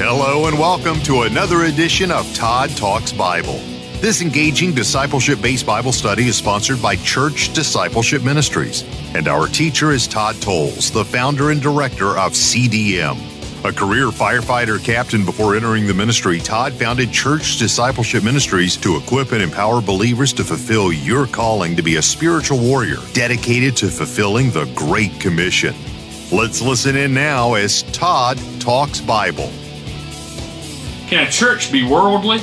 Hello, and welcome to another edition of Todd Talks Bible. This engaging discipleship based Bible study is sponsored by Church Discipleship Ministries, and our teacher is Todd Tolles, the founder and director of CDM. A career firefighter captain before entering the ministry, Todd founded Church Discipleship Ministries to equip and empower believers to fulfill your calling to be a spiritual warrior dedicated to fulfilling the Great Commission. Let's listen in now as Todd talks Bible. Can a church be worldly?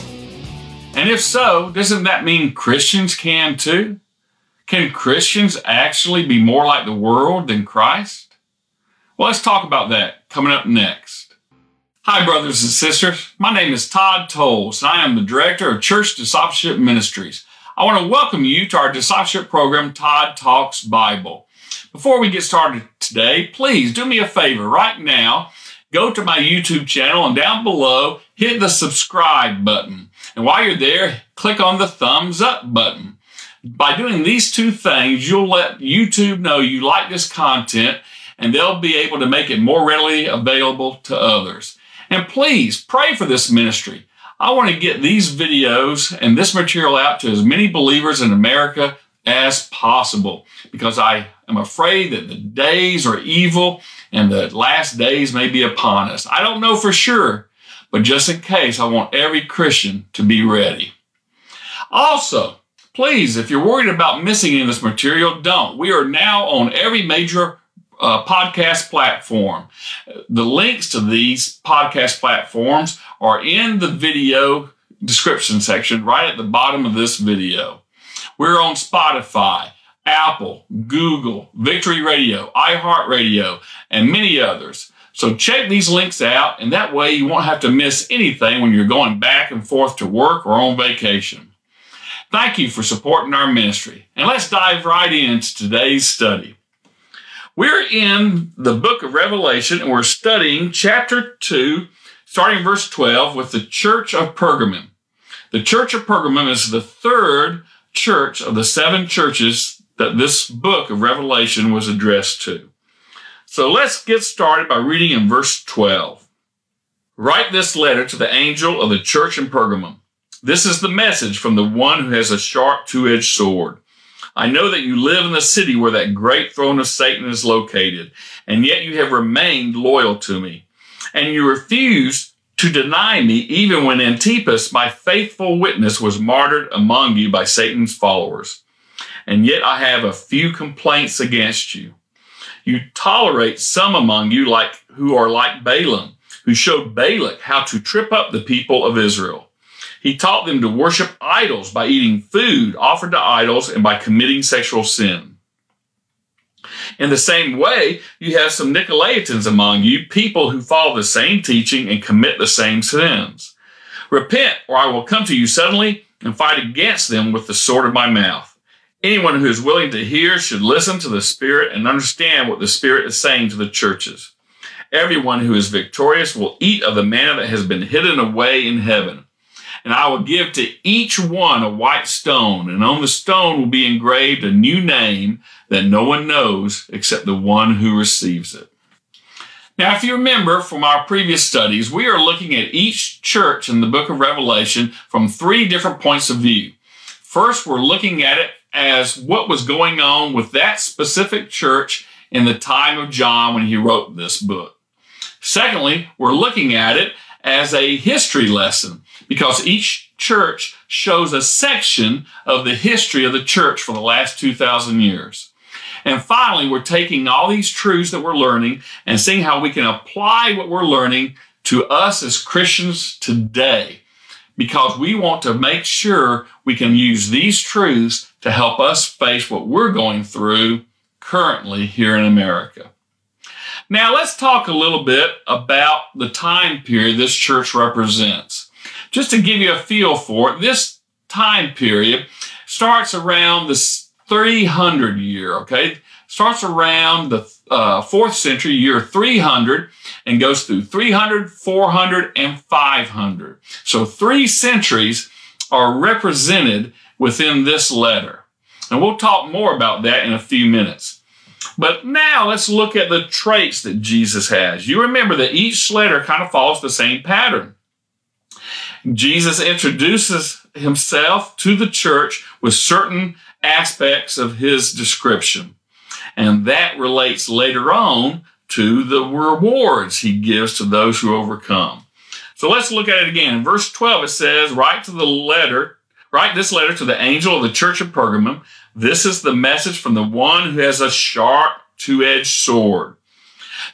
And if so, doesn't that mean Christians can too? Can Christians actually be more like the world than Christ? Well, let's talk about that coming up next. Hi, brothers and sisters. My name is Todd Tolles, and I am the director of Church Discipleship Ministries. I want to welcome you to our discipleship program, Todd Talks Bible. Before we get started today, please do me a favor right now. Go to my YouTube channel and down below, hit the subscribe button. And while you're there, click on the thumbs up button. By doing these two things, you'll let YouTube know you like this content and they'll be able to make it more readily available to others. And please pray for this ministry. I want to get these videos and this material out to as many believers in America as possible because I am afraid that the days are evil and the last days may be upon us. I don't know for sure, but just in case, I want every Christian to be ready. Also, please, if you're worried about missing any of this material, don't. We are now on every major uh, podcast platform. The links to these podcast platforms are in the video description section right at the bottom of this video. We're on Spotify, Apple, Google, Victory Radio, iHeartRadio, and many others. So check these links out, and that way you won't have to miss anything when you're going back and forth to work or on vacation. Thank you for supporting our ministry. And let's dive right into today's study. We're in the book of Revelation and we're studying chapter 2, starting verse 12, with the church of Pergamum. The church of Pergamum is the third church of the seven churches that this book of Revelation was addressed to. So let's get started by reading in verse 12. Write this letter to the angel of the church in Pergamum. This is the message from the one who has a sharp two-edged sword. I know that you live in the city where that great throne of Satan is located, and yet you have remained loyal to me. And you refused to deny me even when Antipas, my faithful witness, was martyred among you by Satan's followers. And yet I have a few complaints against you. You tolerate some among you like who are like Balaam, who showed Balak how to trip up the people of Israel. He taught them to worship idols by eating food offered to idols and by committing sexual sin. In the same way, you have some Nicolaitans among you, people who follow the same teaching and commit the same sins. Repent, or I will come to you suddenly and fight against them with the sword of my mouth. Anyone who is willing to hear should listen to the Spirit and understand what the Spirit is saying to the churches. Everyone who is victorious will eat of the manna that has been hidden away in heaven. And I will give to each one a white stone, and on the stone will be engraved a new name that no one knows except the one who receives it. Now, if you remember from our previous studies, we are looking at each church in the book of Revelation from three different points of view. First, we're looking at it as what was going on with that specific church in the time of John when he wrote this book. Secondly, we're looking at it as a history lesson because each church shows a section of the history of the church for the last 2,000 years. And finally, we're taking all these truths that we're learning and seeing how we can apply what we're learning to us as Christians today because we want to make sure we can use these truths to help us face what we're going through currently here in America. Now let's talk a little bit about the time period this church represents. Just to give you a feel for it, this time period starts around the 300 year, okay? Starts around the uh, fourth century, year 300, and goes through 300, 400, and 500. So three centuries are represented within this letter. And we'll talk more about that in a few minutes. But now let's look at the traits that Jesus has. You remember that each letter kind of follows the same pattern. Jesus introduces himself to the church with certain aspects of his description. And that relates later on to the rewards he gives to those who overcome. So let's look at it again. In verse 12, it says, Write to the letter, write this letter to the angel of the church of Pergamum. This is the message from the one who has a sharp two-edged sword.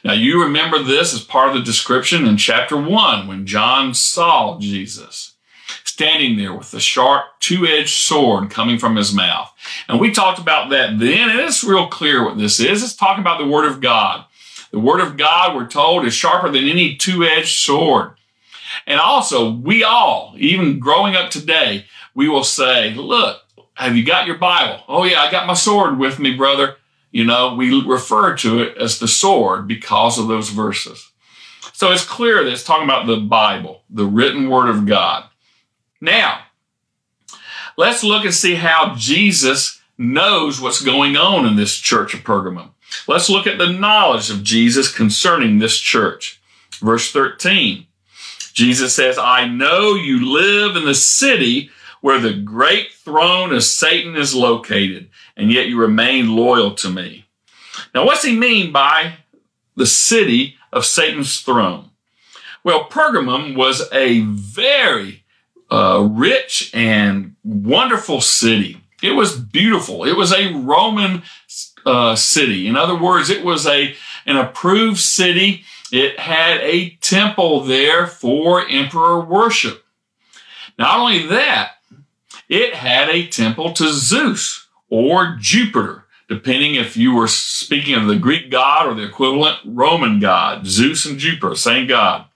Now you remember this as part of the description in chapter one when John saw Jesus standing there with the sharp two-edged sword coming from his mouth. And we talked about that then, and it's real clear what this is. It's talking about the word of God. The word of God, we're told, is sharper than any two-edged sword. And also, we all, even growing up today, we will say, look, have you got your Bible? Oh yeah, I got my sword with me, brother. You know, we refer to it as the sword because of those verses. So it's clear that it's talking about the Bible, the written word of God. Now, let's look and see how Jesus knows what's going on in this church of Pergamum. Let's look at the knowledge of Jesus concerning this church. Verse 13. Jesus says, I know you live in the city where the great throne of Satan is located, and yet you remain loyal to me. Now, what's he mean by the city of Satan's throne? Well, Pergamum was a very uh, rich and wonderful city. It was beautiful. It was a Roman uh, city. In other words, it was a an approved city. It had a temple there for emperor worship. Not only that, it had a temple to Zeus or Jupiter, depending if you were speaking of the Greek god or the equivalent Roman god, Zeus and Jupiter, same god.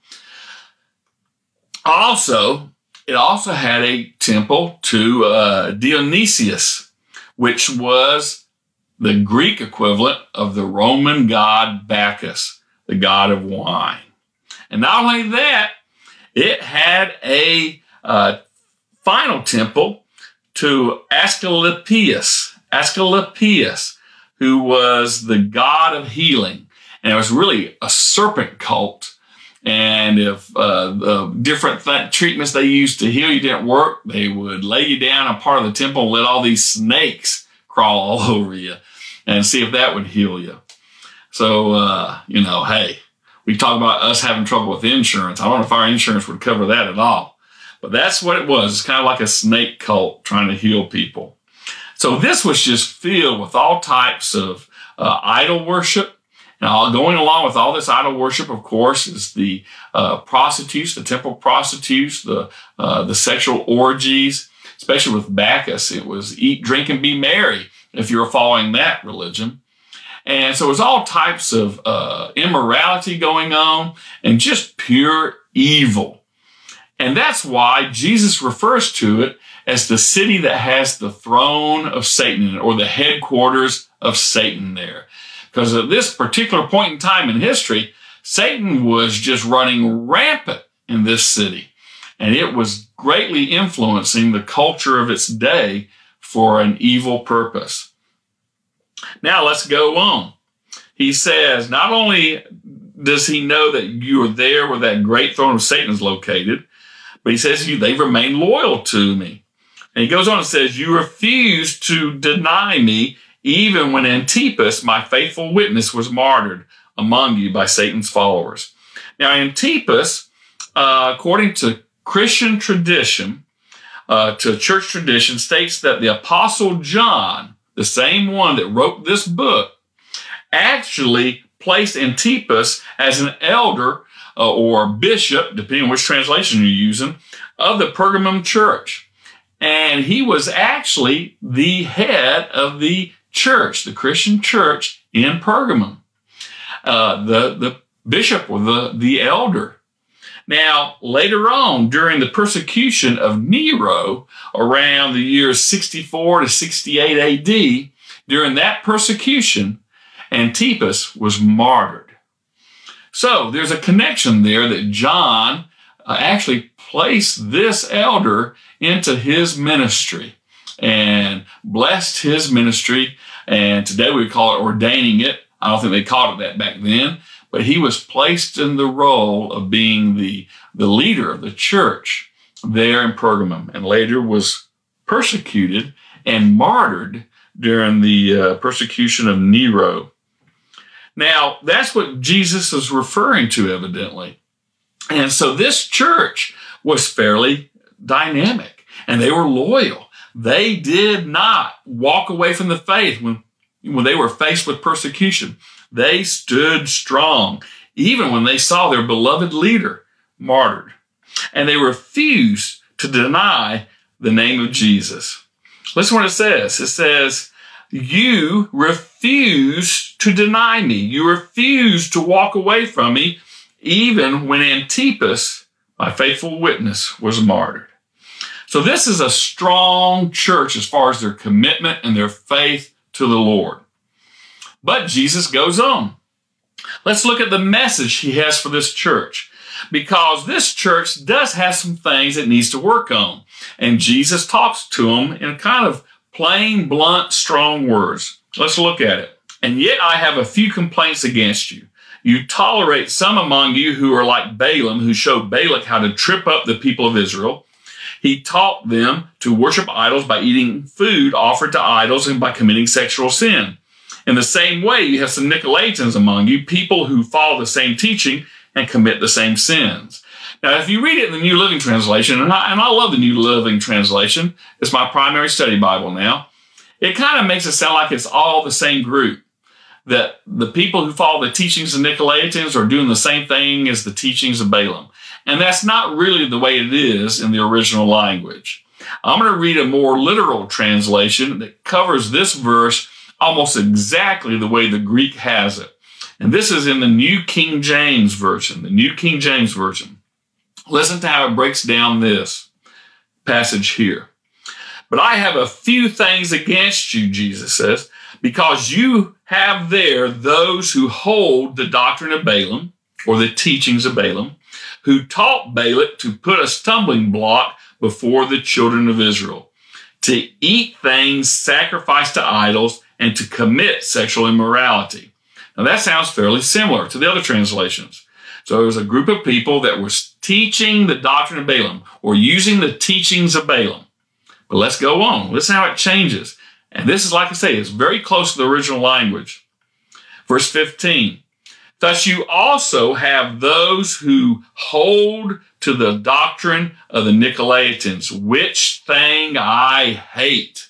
Also, it also had a temple to uh, Dionysius, which was the Greek equivalent of the Roman god Bacchus, the god of wine. And not only that, it had a uh, final temple to Asclepius, Asclepius, who was the god of healing. And it was really a serpent cult and if uh, the different th- treatments they used to heal you didn't work, they would lay you down in part of the temple and let all these snakes crawl all over you and see if that would heal you. So, uh, you know, hey, we talk about us having trouble with insurance. I don't know if our insurance would cover that at all. But that's what it was. It's kind of like a snake cult trying to heal people. So this was just filled with all types of uh, idol worship now, going along with all this idol worship, of course, is the uh, prostitutes, the temple prostitutes, the uh, the sexual orgies, especially with Bacchus. It was eat, drink, and be merry if you were following that religion. And so it was all types of uh, immorality going on and just pure evil. And that's why Jesus refers to it as the city that has the throne of Satan or the headquarters of Satan there. Because at this particular point in time in history, Satan was just running rampant in this city. And it was greatly influencing the culture of its day for an evil purpose. Now let's go on. He says, not only does he know that you are there where that great throne of Satan is located, but he says you they've remained loyal to me. And he goes on and says, you refuse to deny me even when Antipas, my faithful witness, was martyred among you by Satan's followers. Now, Antipas, uh, according to Christian tradition, uh, to church tradition, states that the Apostle John, the same one that wrote this book, actually placed Antipas as an elder uh, or bishop, depending which translation you're using, of the Pergamum church. And he was actually the head of the church, the Christian church in Pergamum. Uh, the, the bishop or the, the elder. Now, later on, during the persecution of Nero around the years 64 to 68 AD, during that persecution, Antipas was martyred. So there's a connection there that John uh, actually placed this elder into his ministry and blessed his ministry And today we call it ordaining it. I don't think they called it that back then, but he was placed in the role of being the, the leader of the church there in Pergamum and later was persecuted and martyred during the uh, persecution of Nero. Now, that's what Jesus is referring to, evidently. And so this church was fairly dynamic and they were loyal. They did not walk away from the faith when, when they were faced with persecution. They stood strong, even when they saw their beloved leader martyred. And they refused to deny the name of Jesus. Listen what it says. It says, you refuse to deny me. You refuse to walk away from me, even when Antipas, my faithful witness, was martyred. So this is a strong church as far as their commitment and their faith to the Lord. But Jesus goes on. Let's look at the message he has for this church because this church does have some things it needs to work on. And Jesus talks to them in kind of plain, blunt, strong words. Let's look at it. And yet I have a few complaints against you. You tolerate some among you who are like Balaam, who showed Balak how to trip up the people of Israel. He taught them to worship idols by eating food offered to idols and by committing sexual sin. In the same way, you have some Nicolaitans among you, people who follow the same teaching and commit the same sins. Now, if you read it in the New Living Translation, and I, and I love the New Living Translation, it's my primary study Bible now, it kind of makes it sound like it's all the same group. That the people who follow the teachings of Nicolaitans are doing the same thing as the teachings of Balaam. And that's not really the way it is in the original language. I'm going to read a more literal translation that covers this verse almost exactly the way the Greek has it. And this is in the New King James Version, the New King James Version. Listen to how it breaks down this passage here. But I have a few things against you, Jesus says, because you have there those who hold the doctrine of Balaam or the teachings of Balaam, who taught Balak to put a stumbling block before the children of Israel, to eat things sacrificed to idols and to commit sexual immorality. Now that sounds fairly similar to the other translations. So it was a group of people that was teaching the doctrine of Balaam or using the teachings of Balaam. But let's go on. Listen how it changes. And this is, like I say, it's very close to the original language. Verse 15. Thus you also have those who hold to the doctrine of the Nicolaitans, which thing I hate.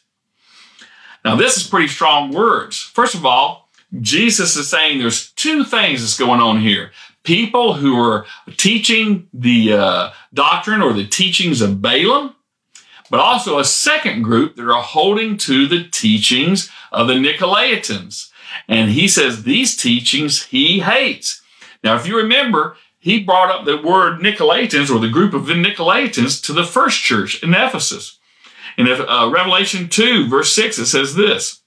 Now, this is pretty strong words. First of all, Jesus is saying there's two things that's going on here. People who are teaching the uh, doctrine or the teachings of Balaam, but also a second group that are holding to the teachings of the Nicolaitans. And he says these teachings he hates. Now, if you remember, he brought up the word Nicolaitans or the group of the Nicolaitans to the first church in Ephesus. In uh, Revelation 2, verse 6, it says this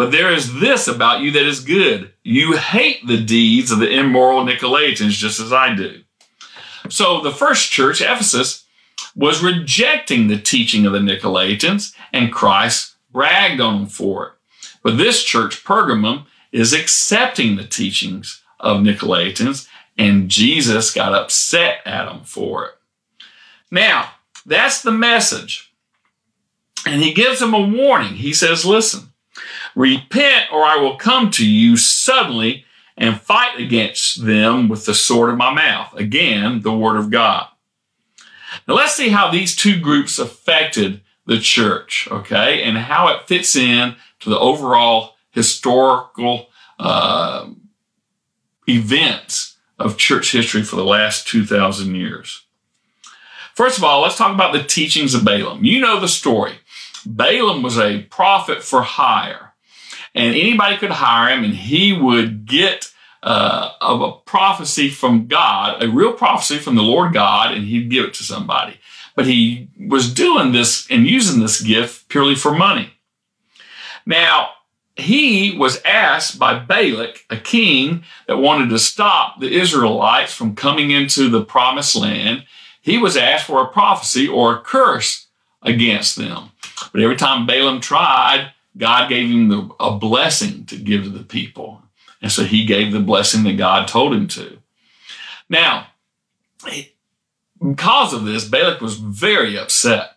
But there is this about you that is good. You hate the deeds of the immoral Nicolaitans, just as I do. So the first church, Ephesus, was rejecting the teaching of the Nicolaitans, and Christ bragged on them for it. But this church, Pergamum, is accepting the teachings of Nicolaitans, and Jesus got upset at them for it. Now, that's the message. And he gives them a warning. He says, Listen, repent, or I will come to you suddenly and fight against them with the sword of my mouth. Again, the word of God. Now let's see how these two groups affected the church, okay, and how it fits in to the overall historical uh, events of church history for the last 2,000 years. First of all, let's talk about the teachings of Balaam. You know the story. Balaam was a prophet for hire, and anybody could hire him, and he would get uh, of a prophecy from God, a real prophecy from the Lord God, and he'd give it to somebody. But he was doing this and using this gift purely for money. Now, he was asked by Balak, a king that wanted to stop the Israelites from coming into the promised land. He was asked for a prophecy or a curse against them. But every time Balaam tried, God gave him the, a blessing to give to the people. And so he gave the blessing that God told him to. Now, because of this, Balak was very upset.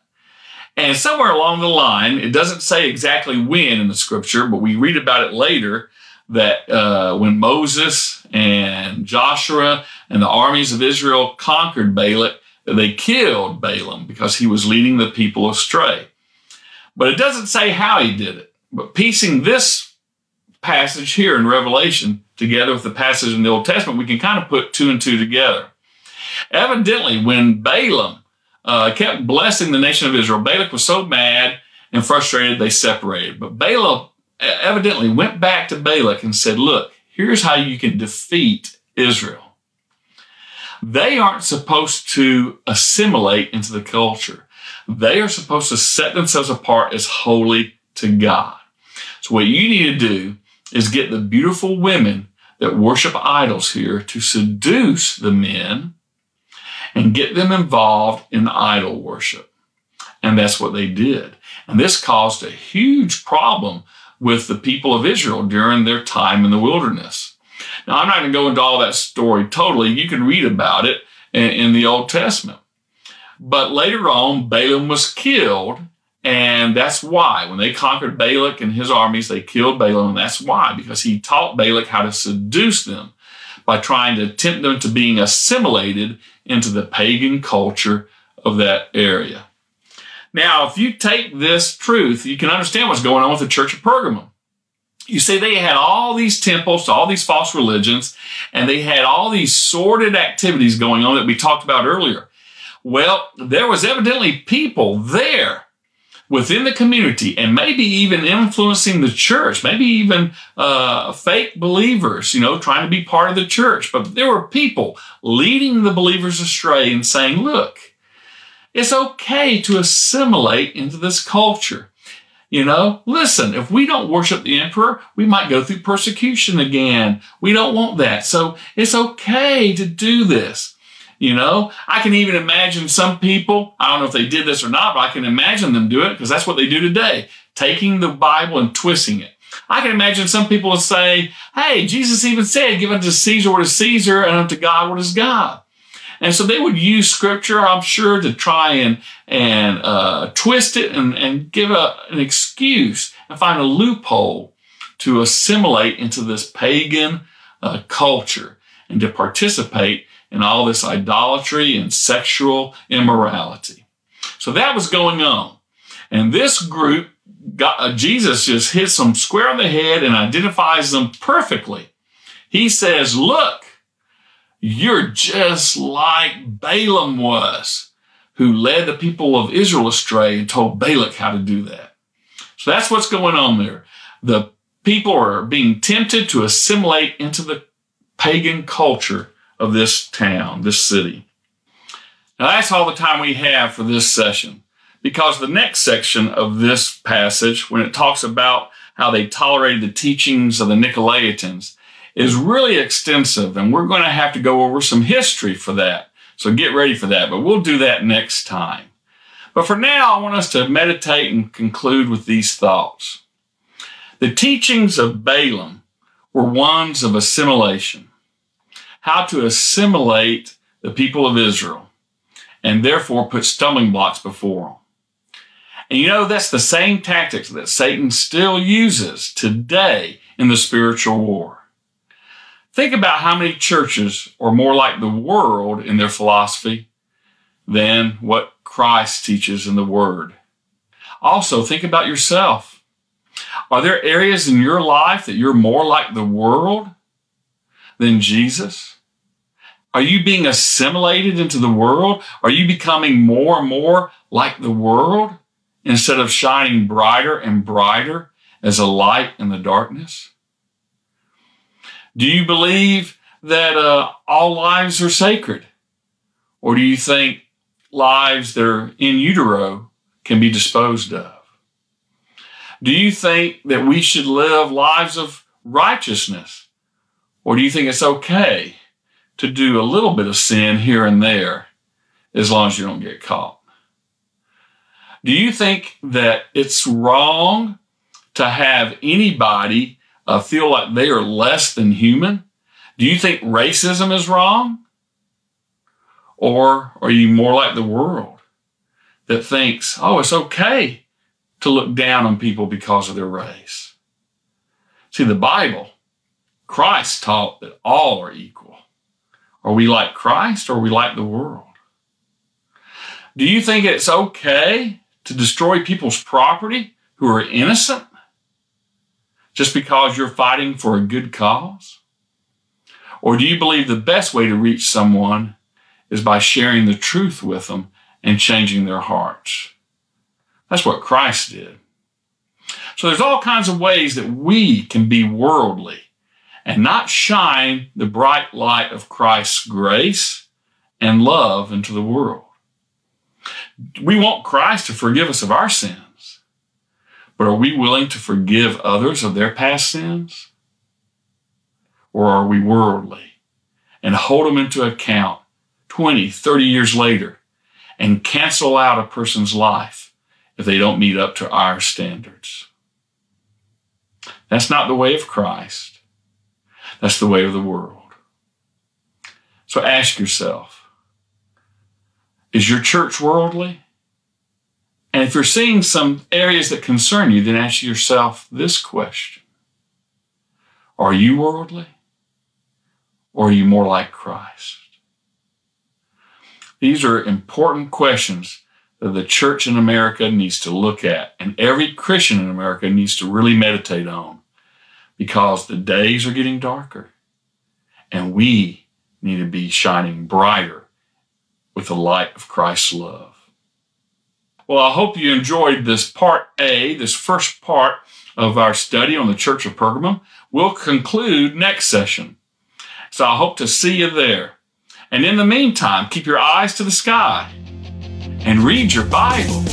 And somewhere along the line, it doesn't say exactly when in the scripture, but we read about it later that uh, when Moses and Joshua and the armies of Israel conquered Balak, they killed Balaam because he was leading the people astray. But it doesn't say how he did it. But piecing this passage here in Revelation together with the passage in the Old Testament, we can kind of put two and two together. Evidently, when Balaam uh, kept blessing the nation of Israel, Balak was so mad and frustrated they separated. But Balaam evidently went back to Balak and said, Look, here's how you can defeat Israel. They aren't supposed to assimilate into the culture. They are supposed to set themselves apart as holy to God. So what you need to do is get the beautiful women that worship idols here to seduce the men and get them involved in idol worship. And that's what they did. And this caused a huge problem with the people of Israel during their time in the wilderness. Now, I'm not going to go into all that story totally. You can read about it in, the Old Testament. But later on, Balaam was killed. And that's why when they conquered Balak and his armies, they killed Balaam. And that's why, because he taught Balak how to seduce them by trying to tempt them to being assimilated into the pagan culture of that area. Now, if you take this truth, you can understand what's going on with the church of Pergamum. You see, they had all these temples to all these false religions, and they had all these sordid activities going on that we talked about earlier. Well, there was evidently people there within the community and maybe even influencing the church, maybe even uh, fake believers, you know, trying to be part of the church. But there were people leading the believers astray and saying, look, it's okay to assimilate into this culture. You know, listen, if we don't worship the emperor, we might go through persecution again. We don't want that. So it's okay to do this. You know, I can even imagine some people, I don't know if they did this or not, but I can imagine them do it because that's what they do today, taking the Bible and twisting it. I can imagine some people say, Hey, Jesus even said, give unto Caesar what is Caesar and unto God what is God. And so they would use scripture, I'm sure, to try and, and uh, twist it and, and give a, an excuse and find a loophole to assimilate into this pagan uh, culture and to participate in all this idolatry and sexual immorality. So that was going on. And this group, got, uh, Jesus just hits them square on the head and identifies them perfectly. He says, look, you're just like Balaam was, who led the people of Israel astray and told Balak how to do that. So that's what's going on there. The people are being tempted to assimilate into the pagan culture of this town, this city. Now that's all the time we have for this session because the next section of this passage, when it talks about how they tolerated the teachings of the Nicolaitans, is really extensive, and we're going to have to go over some history for that. So get ready for that, but we'll do that next time. But for now, I want us to meditate and conclude with these thoughts. The teachings of Balaam were ones of assimilation, how to assimilate the people of Israel, and therefore put stumbling blocks before them. And you know, that's the same tactics that Satan still uses today in the spiritual war. Think about how many churches are more like the world in their philosophy than what Christ teaches in the Word. Also, think about yourself. Are there areas in your life that you're more like the world than Jesus? Are you being assimilated into the world? Are you becoming more and more like the world instead of shining brighter and brighter as a light in the darkness? Do you believe that uh, all lives are sacred? Or do you think lives that are in utero can be disposed of? Do you think that we should live lives of righteousness? Or do you think it's okay to do a little bit of sin here and there as long as you don't get caught? Do you think that it's wrong to have anybody uh, feel like they are less than human? Do you think racism is wrong? Or are you more like the world that thinks, oh, it's okay to look down on people because of their race? See, the Bible, Christ taught that all are equal. Are we like Christ or are we like the world? Do you think it's okay to destroy people's property who are innocent just because you're fighting for a good cause? Or do you believe the best way to reach someone is by sharing the truth with them and changing their hearts? That's what Christ did. So there's all kinds of ways that we can be worldly and not shine the bright light of Christ's grace and love into the world. We want Christ to forgive us of our sins, but are we willing to forgive others of their past sins? Or are we worldly and hold them into account 20, 30 years later and cancel out a person's life if they don't meet up to our standards? That's not the way of Christ. That's the way of the world. So ask yourself, is your church worldly? And if you're seeing some areas that concern you, then ask yourself this question Are you worldly? Or are you more like Christ? These are important questions that the church in America needs to look at, and every Christian in America needs to really meditate on because the days are getting darker, and we need to be shining brighter with the light of Christ's love. Well, I hope you enjoyed this part A, this first part of our study on the Church of Pergamum. We'll conclude next session. So I hope to see you there. And in the meantime, keep your eyes to the sky and read your Bible.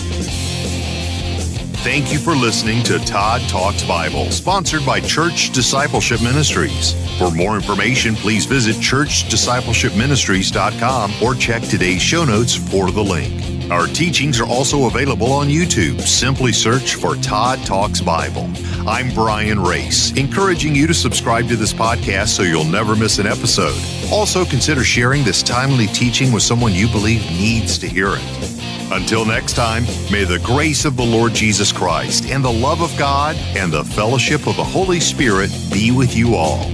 Thank you for listening to Todd Talks Bible, sponsored by Church Discipleship Ministries. For more information, please visit churchdiscipleshipministries.com or check today's show notes for the link. Our teachings are also available on YouTube. Simply search for Todd Talks Bible. I'm Brian Race, encouraging you to subscribe to this podcast so you'll never miss an episode. Also, consider sharing this timely teaching with someone you believe needs to hear it. Until next time, may the grace of the Lord Jesus Christ and the love of God and the fellowship of the Holy Spirit be with you all.